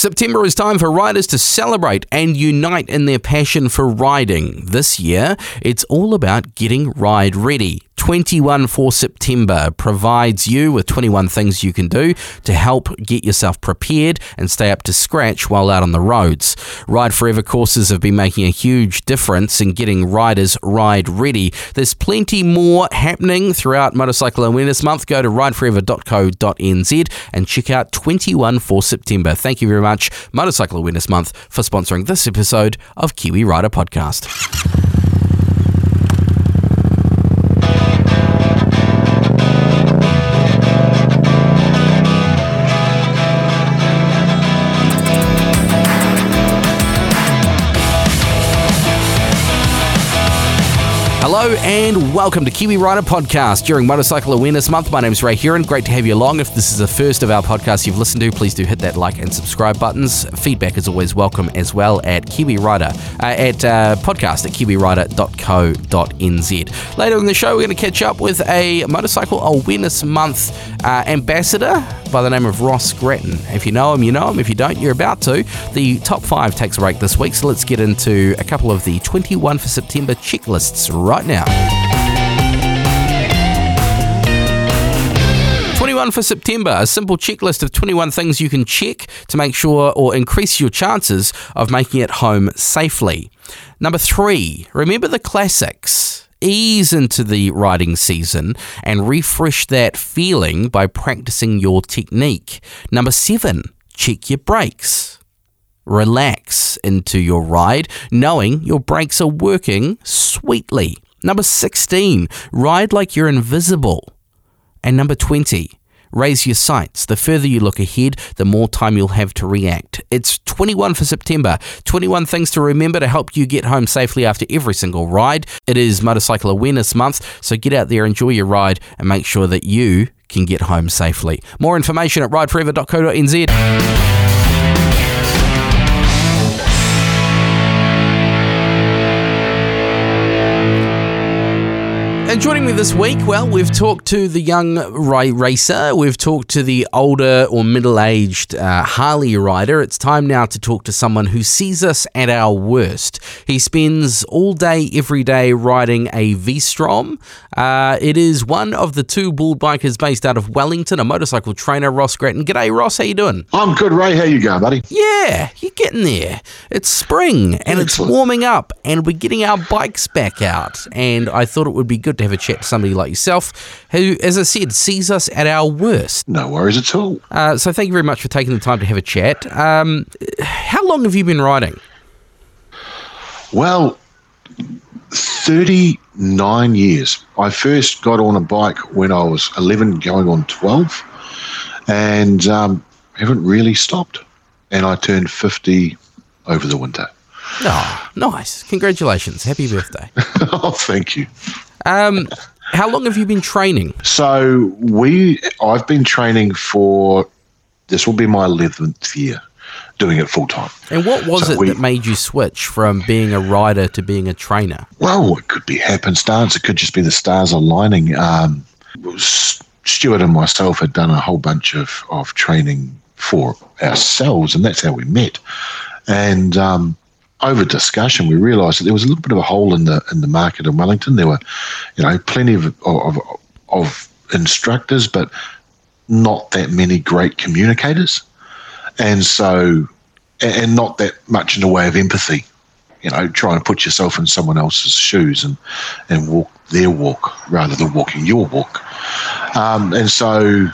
September is time for riders to celebrate and unite in their passion for riding. This year, it's all about getting ride ready. 21 for September provides you with 21 things you can do to help get yourself prepared and stay up to scratch while out on the roads. Ride Forever courses have been making a huge difference in getting riders ride ready. There's plenty more happening throughout Motorcycle Awareness Month. Go to rideforever.co.nz and check out 21 for September. Thank you very much, Motorcycle Awareness Month, for sponsoring this episode of Kiwi Rider Podcast. Hello and welcome to Kiwi Rider Podcast during Motorcycle Awareness Month. My name is Ray Huron. Great to have you along. If this is the first of our podcasts you've listened to, please do hit that like and subscribe buttons. Feedback is always welcome as well at Kiwi Rider, uh, at uh, podcast at kiwirider.co.nz. Later in the show, we're going to catch up with a Motorcycle Awareness Month uh, ambassador by the name of Ross Gratton. If you know him, you know him. If you don't, you're about to. The top five takes a break this week, so let's get into a couple of the 21 for September checklists right right now. 21 for September, a simple checklist of 21 things you can check to make sure or increase your chances of making it home safely. Number three, remember the classics. Ease into the riding season and refresh that feeling by practicing your technique. Number seven, check your brakes relax into your ride, knowing your brakes are working sweetly. Number 16, ride like you're invisible. And number 20, raise your sights. The further you look ahead, the more time you'll have to react. It's 21 for September. 21 things to remember to help you get home safely after every single ride. It is Motorcycle Awareness Month, so get out there, enjoy your ride, and make sure that you can get home safely. More information at rideforever.co.nz. joining this week, well, we've talked to the young Ray racer, we've talked to the older or middle aged uh, Harley rider. It's time now to talk to someone who sees us at our worst. He spends all day, every day riding a V Strom. Uh, it is one of the Two Bald Bikers based out of Wellington, a motorcycle trainer, Ross Gratton. G'day, Ross. How you doing? I'm good, Ray. How you going, buddy? Yeah, you're getting there. It's spring and Excellent. it's warming up, and we're getting our bikes back out. And I thought it would be good to have a chat somebody like yourself, who, as I said, sees us at our worst. No worries at all. Uh, so thank you very much for taking the time to have a chat. Um, how long have you been riding? Well, 39 years. I first got on a bike when I was 11, going on 12, and um, haven't really stopped. And I turned 50 over the winter. Oh, nice. Congratulations. Happy birthday. oh, thank you. Um, how long have you been training? So we, I've been training for this will be my eleventh year doing it full time. And what was so it we, that made you switch from being a rider to being a trainer? Well, it could be happenstance. It could just be the stars aligning. Um, Stuart and myself had done a whole bunch of, of training for ourselves, and that's how we met. And um, over discussion, we realised that there was a little bit of a hole in the in the market in Wellington. There were, you know, plenty of of, of instructors, but not that many great communicators, and so and not that much in the way of empathy. You know, trying to put yourself in someone else's shoes and and walk their walk rather than walking your walk. Um, and so,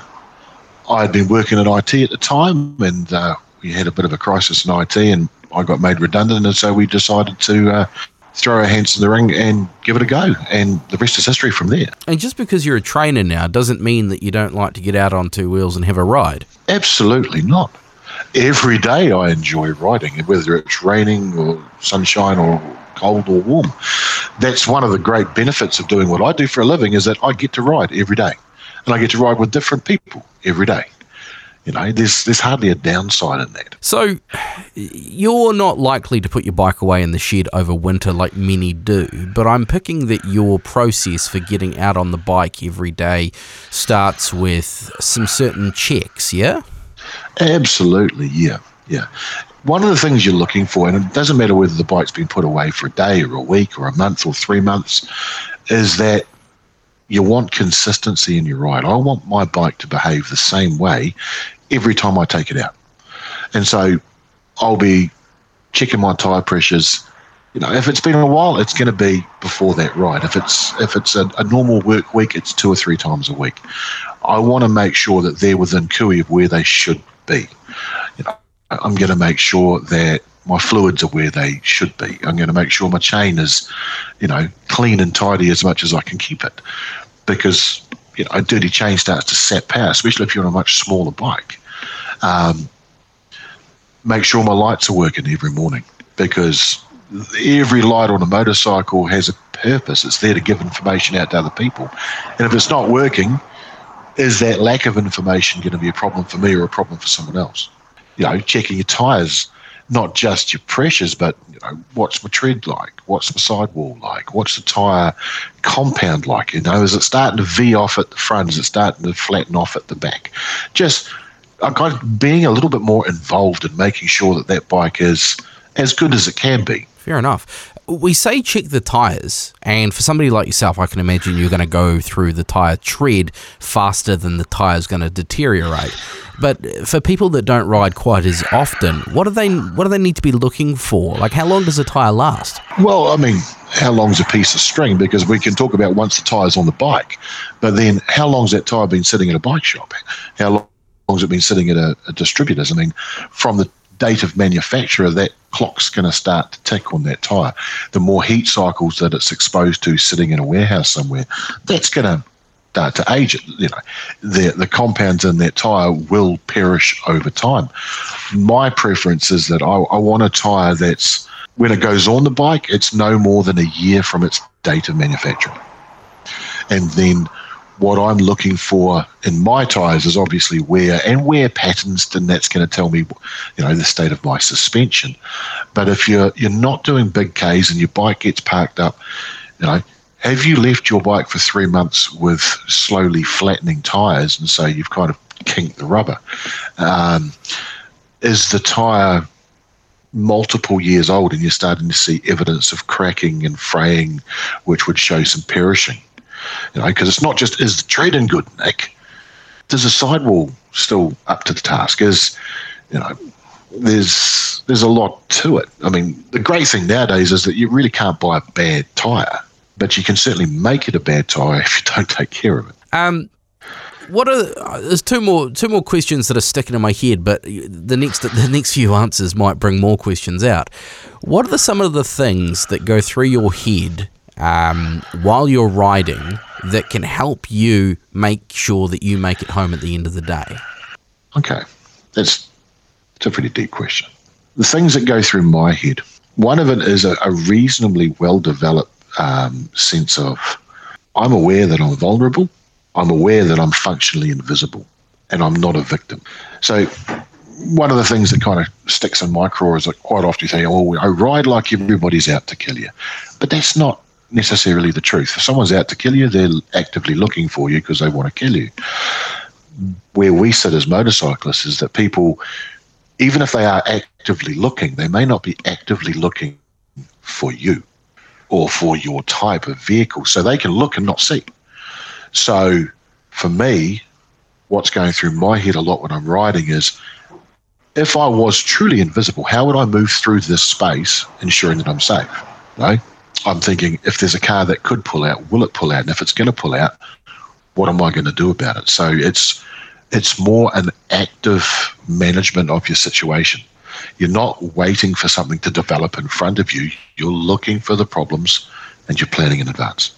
I had been working in IT at the time, and uh, we had a bit of a crisis in IT, and I got made redundant, and so we decided to uh, throw our hands in the ring and give it a go. And the rest is history from there. And just because you're a trainer now doesn't mean that you don't like to get out on two wheels and have a ride. Absolutely not. Every day I enjoy riding, whether it's raining or sunshine or cold or warm. That's one of the great benefits of doing what I do for a living is that I get to ride every day. And I get to ride with different people every day. You know, there's there's hardly a downside in that. So, you're not likely to put your bike away in the shed over winter like many do, but I'm picking that your process for getting out on the bike every day starts with some certain checks, yeah? Absolutely, yeah. Yeah. One of the things you're looking for, and it doesn't matter whether the bike's been put away for a day or a week or a month or three months, is that you want consistency in your ride. I want my bike to behave the same way every time I take it out. And so I'll be checking my tire pressures. You know, if it's been a while, it's going to be before that ride. If it's if it's a, a normal work week, it's two or three times a week. I want to make sure that they're within cooey of where they should be. You know, I'm going to make sure that my fluids are where they should be. I'm going to make sure my chain is, you know, clean and tidy as much as I can keep it, because you know a dirty chain starts to set power, especially if you're on a much smaller bike. Um, make sure my lights are working every morning because every light on a motorcycle has a purpose. It's there to give information out to other people, and if it's not working, is that lack of information going to be a problem for me or a problem for someone else? You know, checking your tires not just your pressures, but you know, what's my tread like? What's my sidewall like? What's the tyre compound like? You know, is it starting to V off at the front? Is it starting to flatten off at the back? Just I'm kind of being a little bit more involved in making sure that that bike is as good as it can be. Fair enough. We say check the tyres, and for somebody like yourself, I can imagine you're going to go through the tyre tread faster than the tyre's going to deteriorate. But for people that don't ride quite as often, what do they what do they need to be looking for? Like, how long does a tyre last? Well, I mean, how long's a piece of string? Because we can talk about once the tyre's on the bike, but then how long's that tyre been sitting in a bike shop? How long? long's it been sitting at a, a distributor's? I mean, from the date of manufacturer, that clock's going to start to tick on that tyre. The more heat cycles that it's exposed to sitting in a warehouse somewhere, that's going to start to age it. You know, the the compounds in that tyre will perish over time. My preference is that I, I want a tyre that's when it goes on the bike, it's no more than a year from its date of manufacture, and then what I'm looking for in my tyres is obviously wear and wear patterns, then that's going to tell me, you know, the state of my suspension. But if you're you're not doing big Ks and your bike gets parked up, you know, have you left your bike for three months with slowly flattening tyres and so you've kind of kinked the rubber? Um, is the tyre multiple years old and you're starting to see evidence of cracking and fraying, which would show some perishing? You know, because it's not just is the tread in good nick. Does the sidewall still up to the task? Is you know, there's there's a lot to it. I mean, the great thing nowadays is that you really can't buy a bad tire, but you can certainly make it a bad tire if you don't take care of it. Um, what are there's two more two more questions that are sticking in my head, but the next the next few answers might bring more questions out. What are the, some of the things that go through your head um, while you're riding that can help you make sure that you make it home at the end of the day? Okay, that's, that's a pretty deep question. The things that go through my head, one of it is a, a reasonably well developed um, sense of I'm aware that I'm vulnerable, I'm aware that I'm functionally invisible, and I'm not a victim. So one of the things that kind of sticks in my craw is that quite often you say, "Oh, I ride like everybody's out to kill you," but that's not necessarily the truth. If someone's out to kill you, they're actively looking for you because they want to kill you. Where we sit as motorcyclists is that people, even if they are actively looking, they may not be actively looking for you or for your type of vehicle. So they can look and not see. So for me, what's going through my head a lot when I'm riding is if I was truly invisible, how would I move through this space ensuring that I'm safe? Right? I'm thinking if there's a car that could pull out, will it pull out? And if it's going to pull out, what am I going to do about it? So it's it's more an active management of your situation. You're not waiting for something to develop in front of you. You're looking for the problems and you're planning in advance.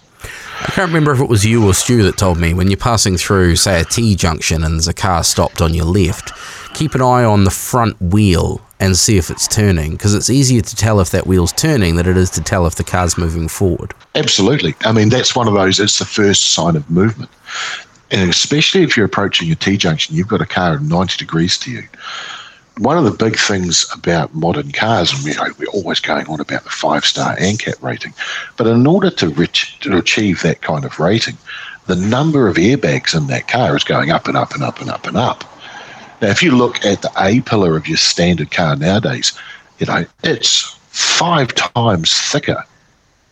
I can't remember if it was you or Stu that told me when you're passing through, say, a T junction and there's a car stopped on your left, keep an eye on the front wheel and see if it's turning because it's easier to tell if that wheel's turning than it is to tell if the car's moving forward. Absolutely. I mean, that's one of those, it's the first sign of movement. And especially if you're approaching a T junction, you've got a car at 90 degrees to you. One of the big things about modern cars, and we, you know, we're always going on about the five star ANCAP rating, but in order to, reach, to achieve that kind of rating, the number of airbags in that car is going up and up and up and up and up. Now, if you look at the A pillar of your standard car nowadays, you know, it's five times thicker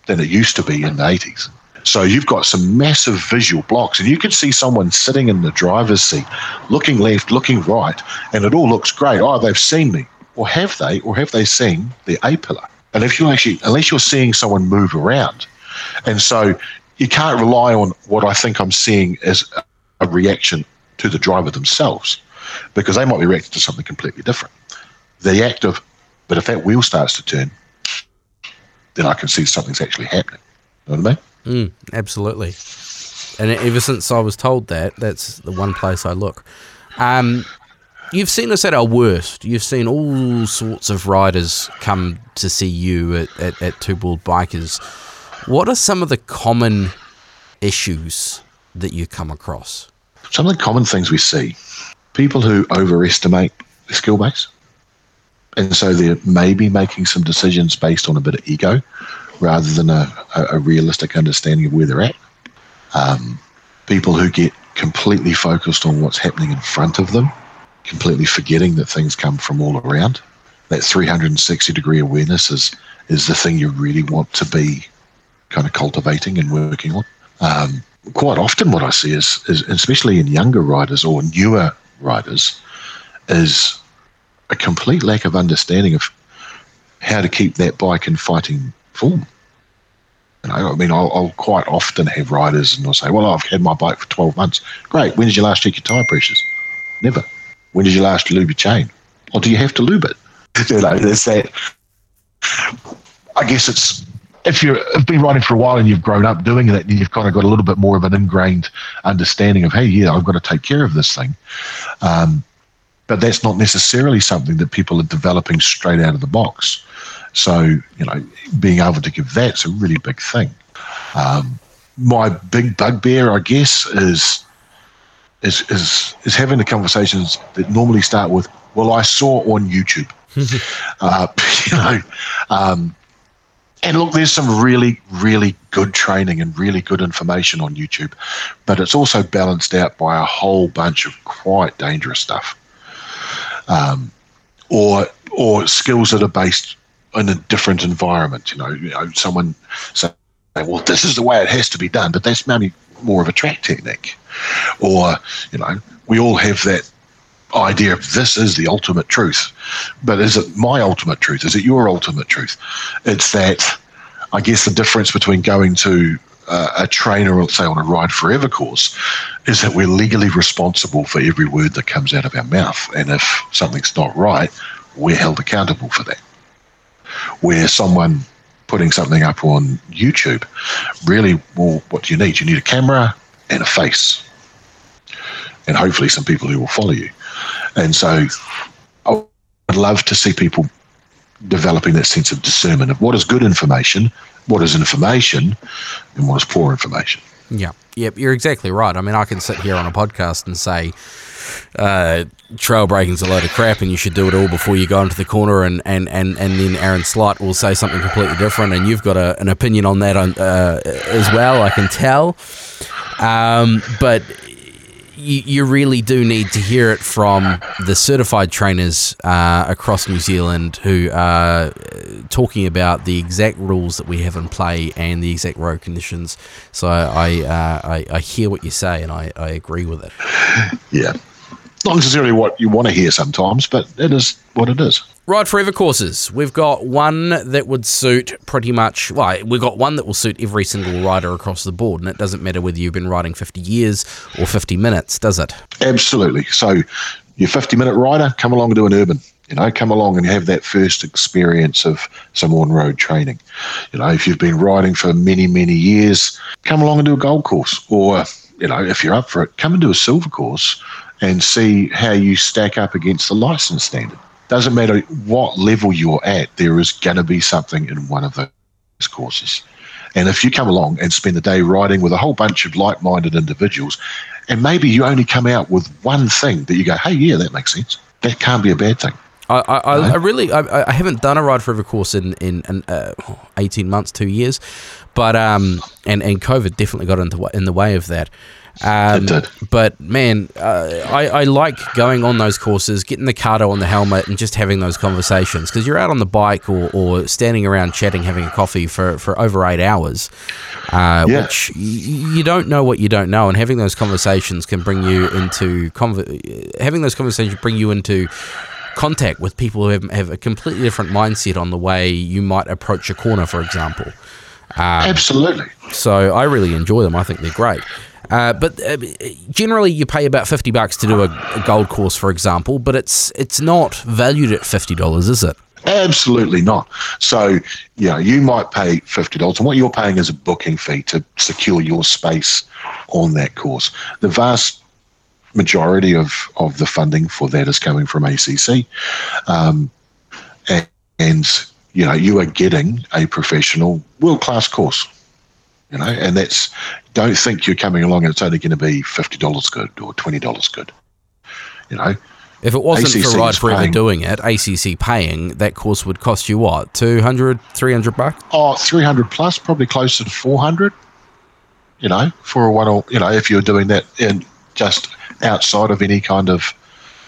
than it used to be in the 80s. So you've got some massive visual blocks, and you can see someone sitting in the driver's seat, looking left, looking right, and it all looks great. Oh, they've seen me. Or have they? Or have they seen the A pillar? And if you actually, unless you're seeing someone move around, and so you can't rely on what I think I'm seeing as a reaction to the driver themselves, because they might be reacting to something completely different. The act of, but if that wheel starts to turn, then I can see something's actually happening. You know what I mean? Mm, absolutely. And ever since I was told that, that's the one place I look. Um, you've seen us at our worst. You've seen all sorts of riders come to see you at, at, at Two Bald Bikers. What are some of the common issues that you come across? Some of the common things we see people who overestimate the skill base. And so they're maybe making some decisions based on a bit of ego rather than a, a realistic understanding of where they're at. Um, people who get completely focused on what's happening in front of them, completely forgetting that things come from all around. That 360 degree awareness is is the thing you really want to be kind of cultivating and working on. Um, quite often, what I see is, is, especially in younger riders or newer riders, is a complete lack of understanding of how to keep that bike in fighting form. You know, I mean, I'll, I'll, quite often have riders and they'll say, Well, I've had my bike for 12 months. Great. When did you last check your tyre pressures? Never. When did you last lube your chain? Or do you have to lube it? you know, there's that. I guess it's if you've been riding for a while and you've grown up doing that, you've kind of got a little bit more of an ingrained understanding of, hey, yeah, I've got to take care of this thing. Um, but that's not necessarily something that people are developing straight out of the box. So, you know, being able to give that's a really big thing. Um, my big bugbear, I guess, is is is is having the conversations that normally start with, "Well, I saw on YouTube," uh, you know. Um, and look, there's some really, really good training and really good information on YouTube, but it's also balanced out by a whole bunch of quite dangerous stuff, um, or or skills that are based in a different environment. You know, you know, someone say, "Well, this is the way it has to be done," but that's maybe more of a track technique. Or, you know, we all have that idea of this is the ultimate truth, but is it my ultimate truth? Is it your ultimate truth? It's that, I guess, the difference between going to uh, a trainer, or say on a Ride Forever course, is that we're legally responsible for every word that comes out of our mouth, and if something's not right, we're held accountable for that where someone putting something up on YouTube really, well, what do you need? You need a camera and a face, and hopefully some people who will follow you. And so I'd love to see people developing that sense of discernment of what is good information, what is information, and what is poor information. Yeah, yep, you're exactly right. I mean, I can sit here on a podcast and say, uh, trail breaking's a load of crap and you should do it all before you go into the corner and, and, and, and then Aaron Slight will say something completely different and you've got a, an opinion on that on, uh, as well, I can tell. Um, but you, you really do need to hear it from the certified trainers uh, across New Zealand who are talking about the exact rules that we have in play and the exact road conditions. So I, uh, I, I hear what you say and I, I agree with it. Yeah not necessarily what you want to hear sometimes, but it is what it is. Ride Forever courses. We've got one that would suit pretty much, well, we've got one that will suit every single rider across the board. And it doesn't matter whether you've been riding 50 years or 50 minutes, does it? Absolutely. So, your 50 minute rider, come along and do an urban. You know, come along and have that first experience of some on road training. You know, if you've been riding for many, many years, come along and do a gold course. Or, you know, if you're up for it, come and do a silver course and see how you stack up against the license standard. Doesn't matter what level you're at, there is going to be something in one of those courses. And if you come along and spend the day riding with a whole bunch of like minded individuals, and maybe you only come out with one thing that you go, hey, yeah, that makes sense, that can't be a bad thing. I, I, I really I, I, haven't done a ride forever course in in, in uh, eighteen months, two years, but um and and COVID definitely got into in the way of that. Um, It did. But man, uh, I, I like going on those courses, getting the cardo on the helmet, and just having those conversations because you're out on the bike or, or standing around chatting, having a coffee for, for over eight hours, uh, Yeah. which y- you don't know what you don't know, and having those conversations can bring you into conv- having those conversations bring you into contact with people who have, have a completely different mindset on the way you might approach a corner, for example. Absolutely. So I really enjoy them. I think they're great. Uh, but uh, generally, you pay about fifty bucks to do a, a gold course, for example. But it's it's not valued at fifty dollars, is it? Absolutely not. So, know, you might pay $50, and what you're paying is a booking fee to secure your space on that course. The vast majority of, of the funding for that is coming from ACC. Um, and, and, you know, you are getting a professional, world class course. You know, and that's, don't think you're coming along and it's only going to be $50 good or $20 good. You know, If it wasn't for Ride Forever paying- doing it, ACC paying, that course would cost you what, 200, 300 bucks? Oh, 300 plus, probably closer to 400, you know, for a one or, you know, if you're doing that in just outside of any kind of,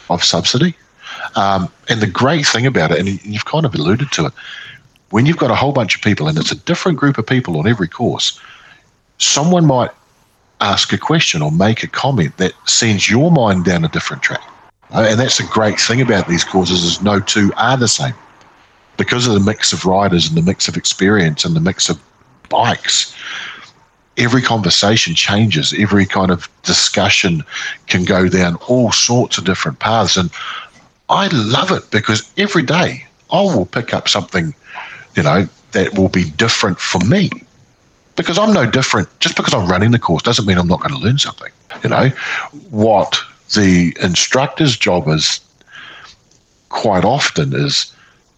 of subsidy. Um, and the great thing about it, and you've kind of alluded to it, when you've got a whole bunch of people and it's a different group of people on every course, someone might ask a question or make a comment that sends your mind down a different track. Uh, and that's the great thing about these courses is no two are the same because of the mix of riders and the mix of experience and the mix of bikes, every conversation changes. Every kind of discussion can go down all sorts of different paths. And I love it because every day I will pick up something, you know, that will be different for me. Because I'm no different. Just because I'm running the course doesn't mean I'm not going to learn something. You know, what the instructor's job is quite often is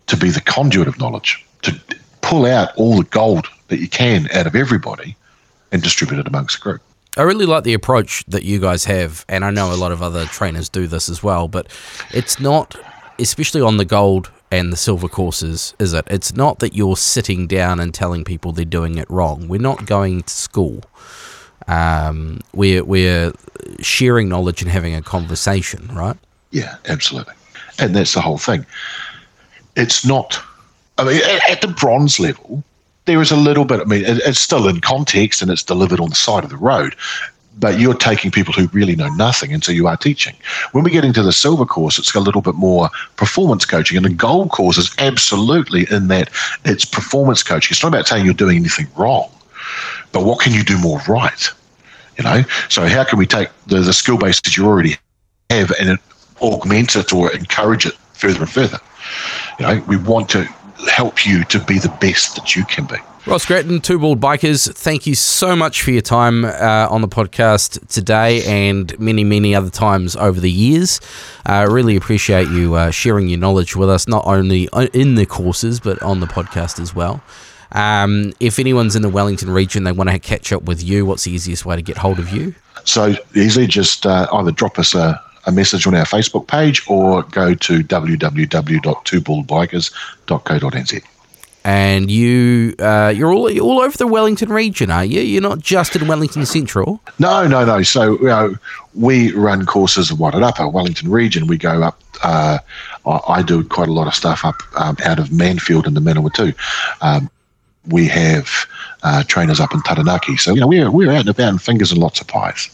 to be the conduit of knowledge, to pull out all the gold that you can out of everybody and distribute it amongst the group. I really like the approach that you guys have, and I know a lot of other trainers do this as well, but it's not, especially on the gold and the silver courses, is it? It's not that you're sitting down and telling people they're doing it wrong. We're not going to school. Um, we're, we're sharing knowledge and having a conversation, right? Yeah, absolutely. And that's the whole thing. It's not, I mean, at, at the bronze level, there is a little bit, I mean, it, it's still in context and it's delivered on the side of the road, but you're taking people who really know nothing, and so you are teaching. When we get into the silver course, it's a little bit more performance coaching, and the gold course is absolutely in that it's performance coaching. It's not about saying you're doing anything wrong, but what can you do more right? You know, so how can we take the, the skill base that you already have and augment it or encourage it further and further? You know, we want to help you to be the best that you can be. Ross Gratton, Two Bald Bikers, thank you so much for your time uh, on the podcast today and many, many other times over the years. I uh, really appreciate you uh, sharing your knowledge with us, not only in the courses, but on the podcast as well. Um, if anyone's in the Wellington region, they want to catch up with you, what's the easiest way to get hold of you? So easily just uh, either drop us a, a message on our Facebook page or go to www.twobaldbikers.co.nz. And you, uh, you're all all over the Wellington region, are you? You're not just in Wellington Central. No, no, no. So you know, we run courses in Wairarapa, Wellington region. We go up. Uh, I, I do quite a lot of stuff up um, out of Manfield in the Manawatu. Um, we have uh, trainers up in Taranaki. So you know, we're we're out and about and fingers and lots of pies.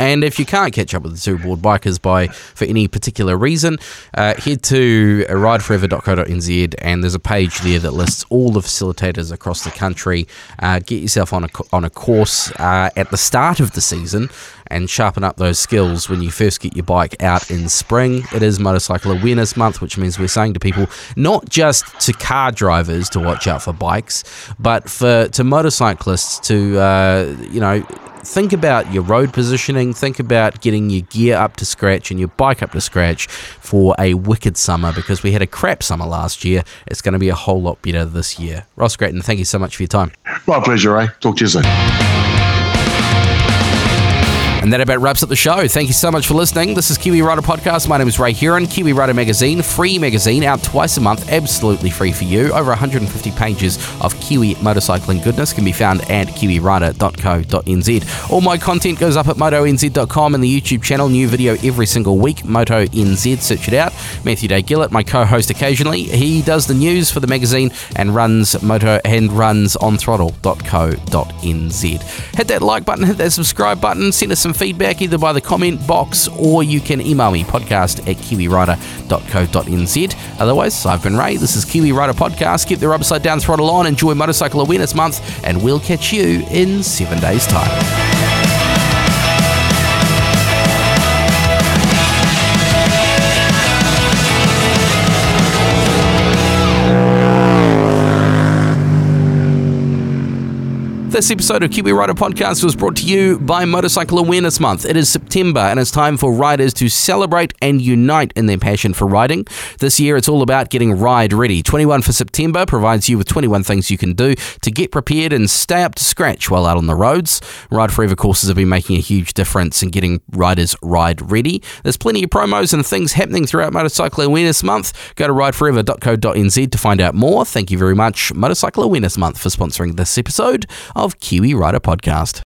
And if you can't catch up with the Two Bald Bikers by for any particular reason, uh, head to rideforever.co.nz and there's a page there that lists all the facilitators across the country. Uh, get yourself on a on a course uh, at the start of the season and sharpen up those skills when you first get your bike out in spring. It is Motorcycle Awareness Month, which means we're saying to people, not just to car drivers to watch out for bikes, but for to motorcyclists to uh, you know think about your road positioning, think about getting your gear up to scratch and your bike up to scratch for a wicked summer because we had a crap summer last year. It's going to be a whole lot better this year. Ross Gratton, thank you so much for your time. My pleasure, Ray. Talk to you soon. And that about wraps up the show. Thank you so much for listening. This is Kiwi Rider Podcast. My name is Ray Huron. Kiwi Rider Magazine, free magazine, out twice a month, absolutely free for you. Over 150 pages of Kiwi motorcycling goodness can be found at kiwirider.co.nz. All my content goes up at motonz.com and the YouTube channel. New video every single week. Moto NZ, search it out. Matthew Day Gillett, my co-host occasionally. He does the news for the magazine and runs Moto and runs onthrottle.co.nz. Hit that like button, hit that subscribe button, send us some feedback either by the comment box or you can email me podcast at kiwirider.co.nz. Otherwise, I've been Ray. This is Kiwi Rider Podcast. Keep the upside down throttle on. Enjoy Motorcycle Awareness Month, and we'll catch you in seven days' time. This episode of Kiwi Rider Podcast was brought to you by Motorcycle Awareness Month. It is September and it's time for riders to celebrate and unite in their passion for riding. This year it's all about getting ride ready. 21 for September provides you with 21 things you can do to get prepared and stay up to scratch while out on the roads. Ride Forever courses have been making a huge difference in getting riders ride ready. There's plenty of promos and things happening throughout Motorcycle Awareness Month. Go to rideforever.co.nz to find out more. Thank you very much, Motorcycle Awareness Month, for sponsoring this episode of Kiwi Rider Podcast.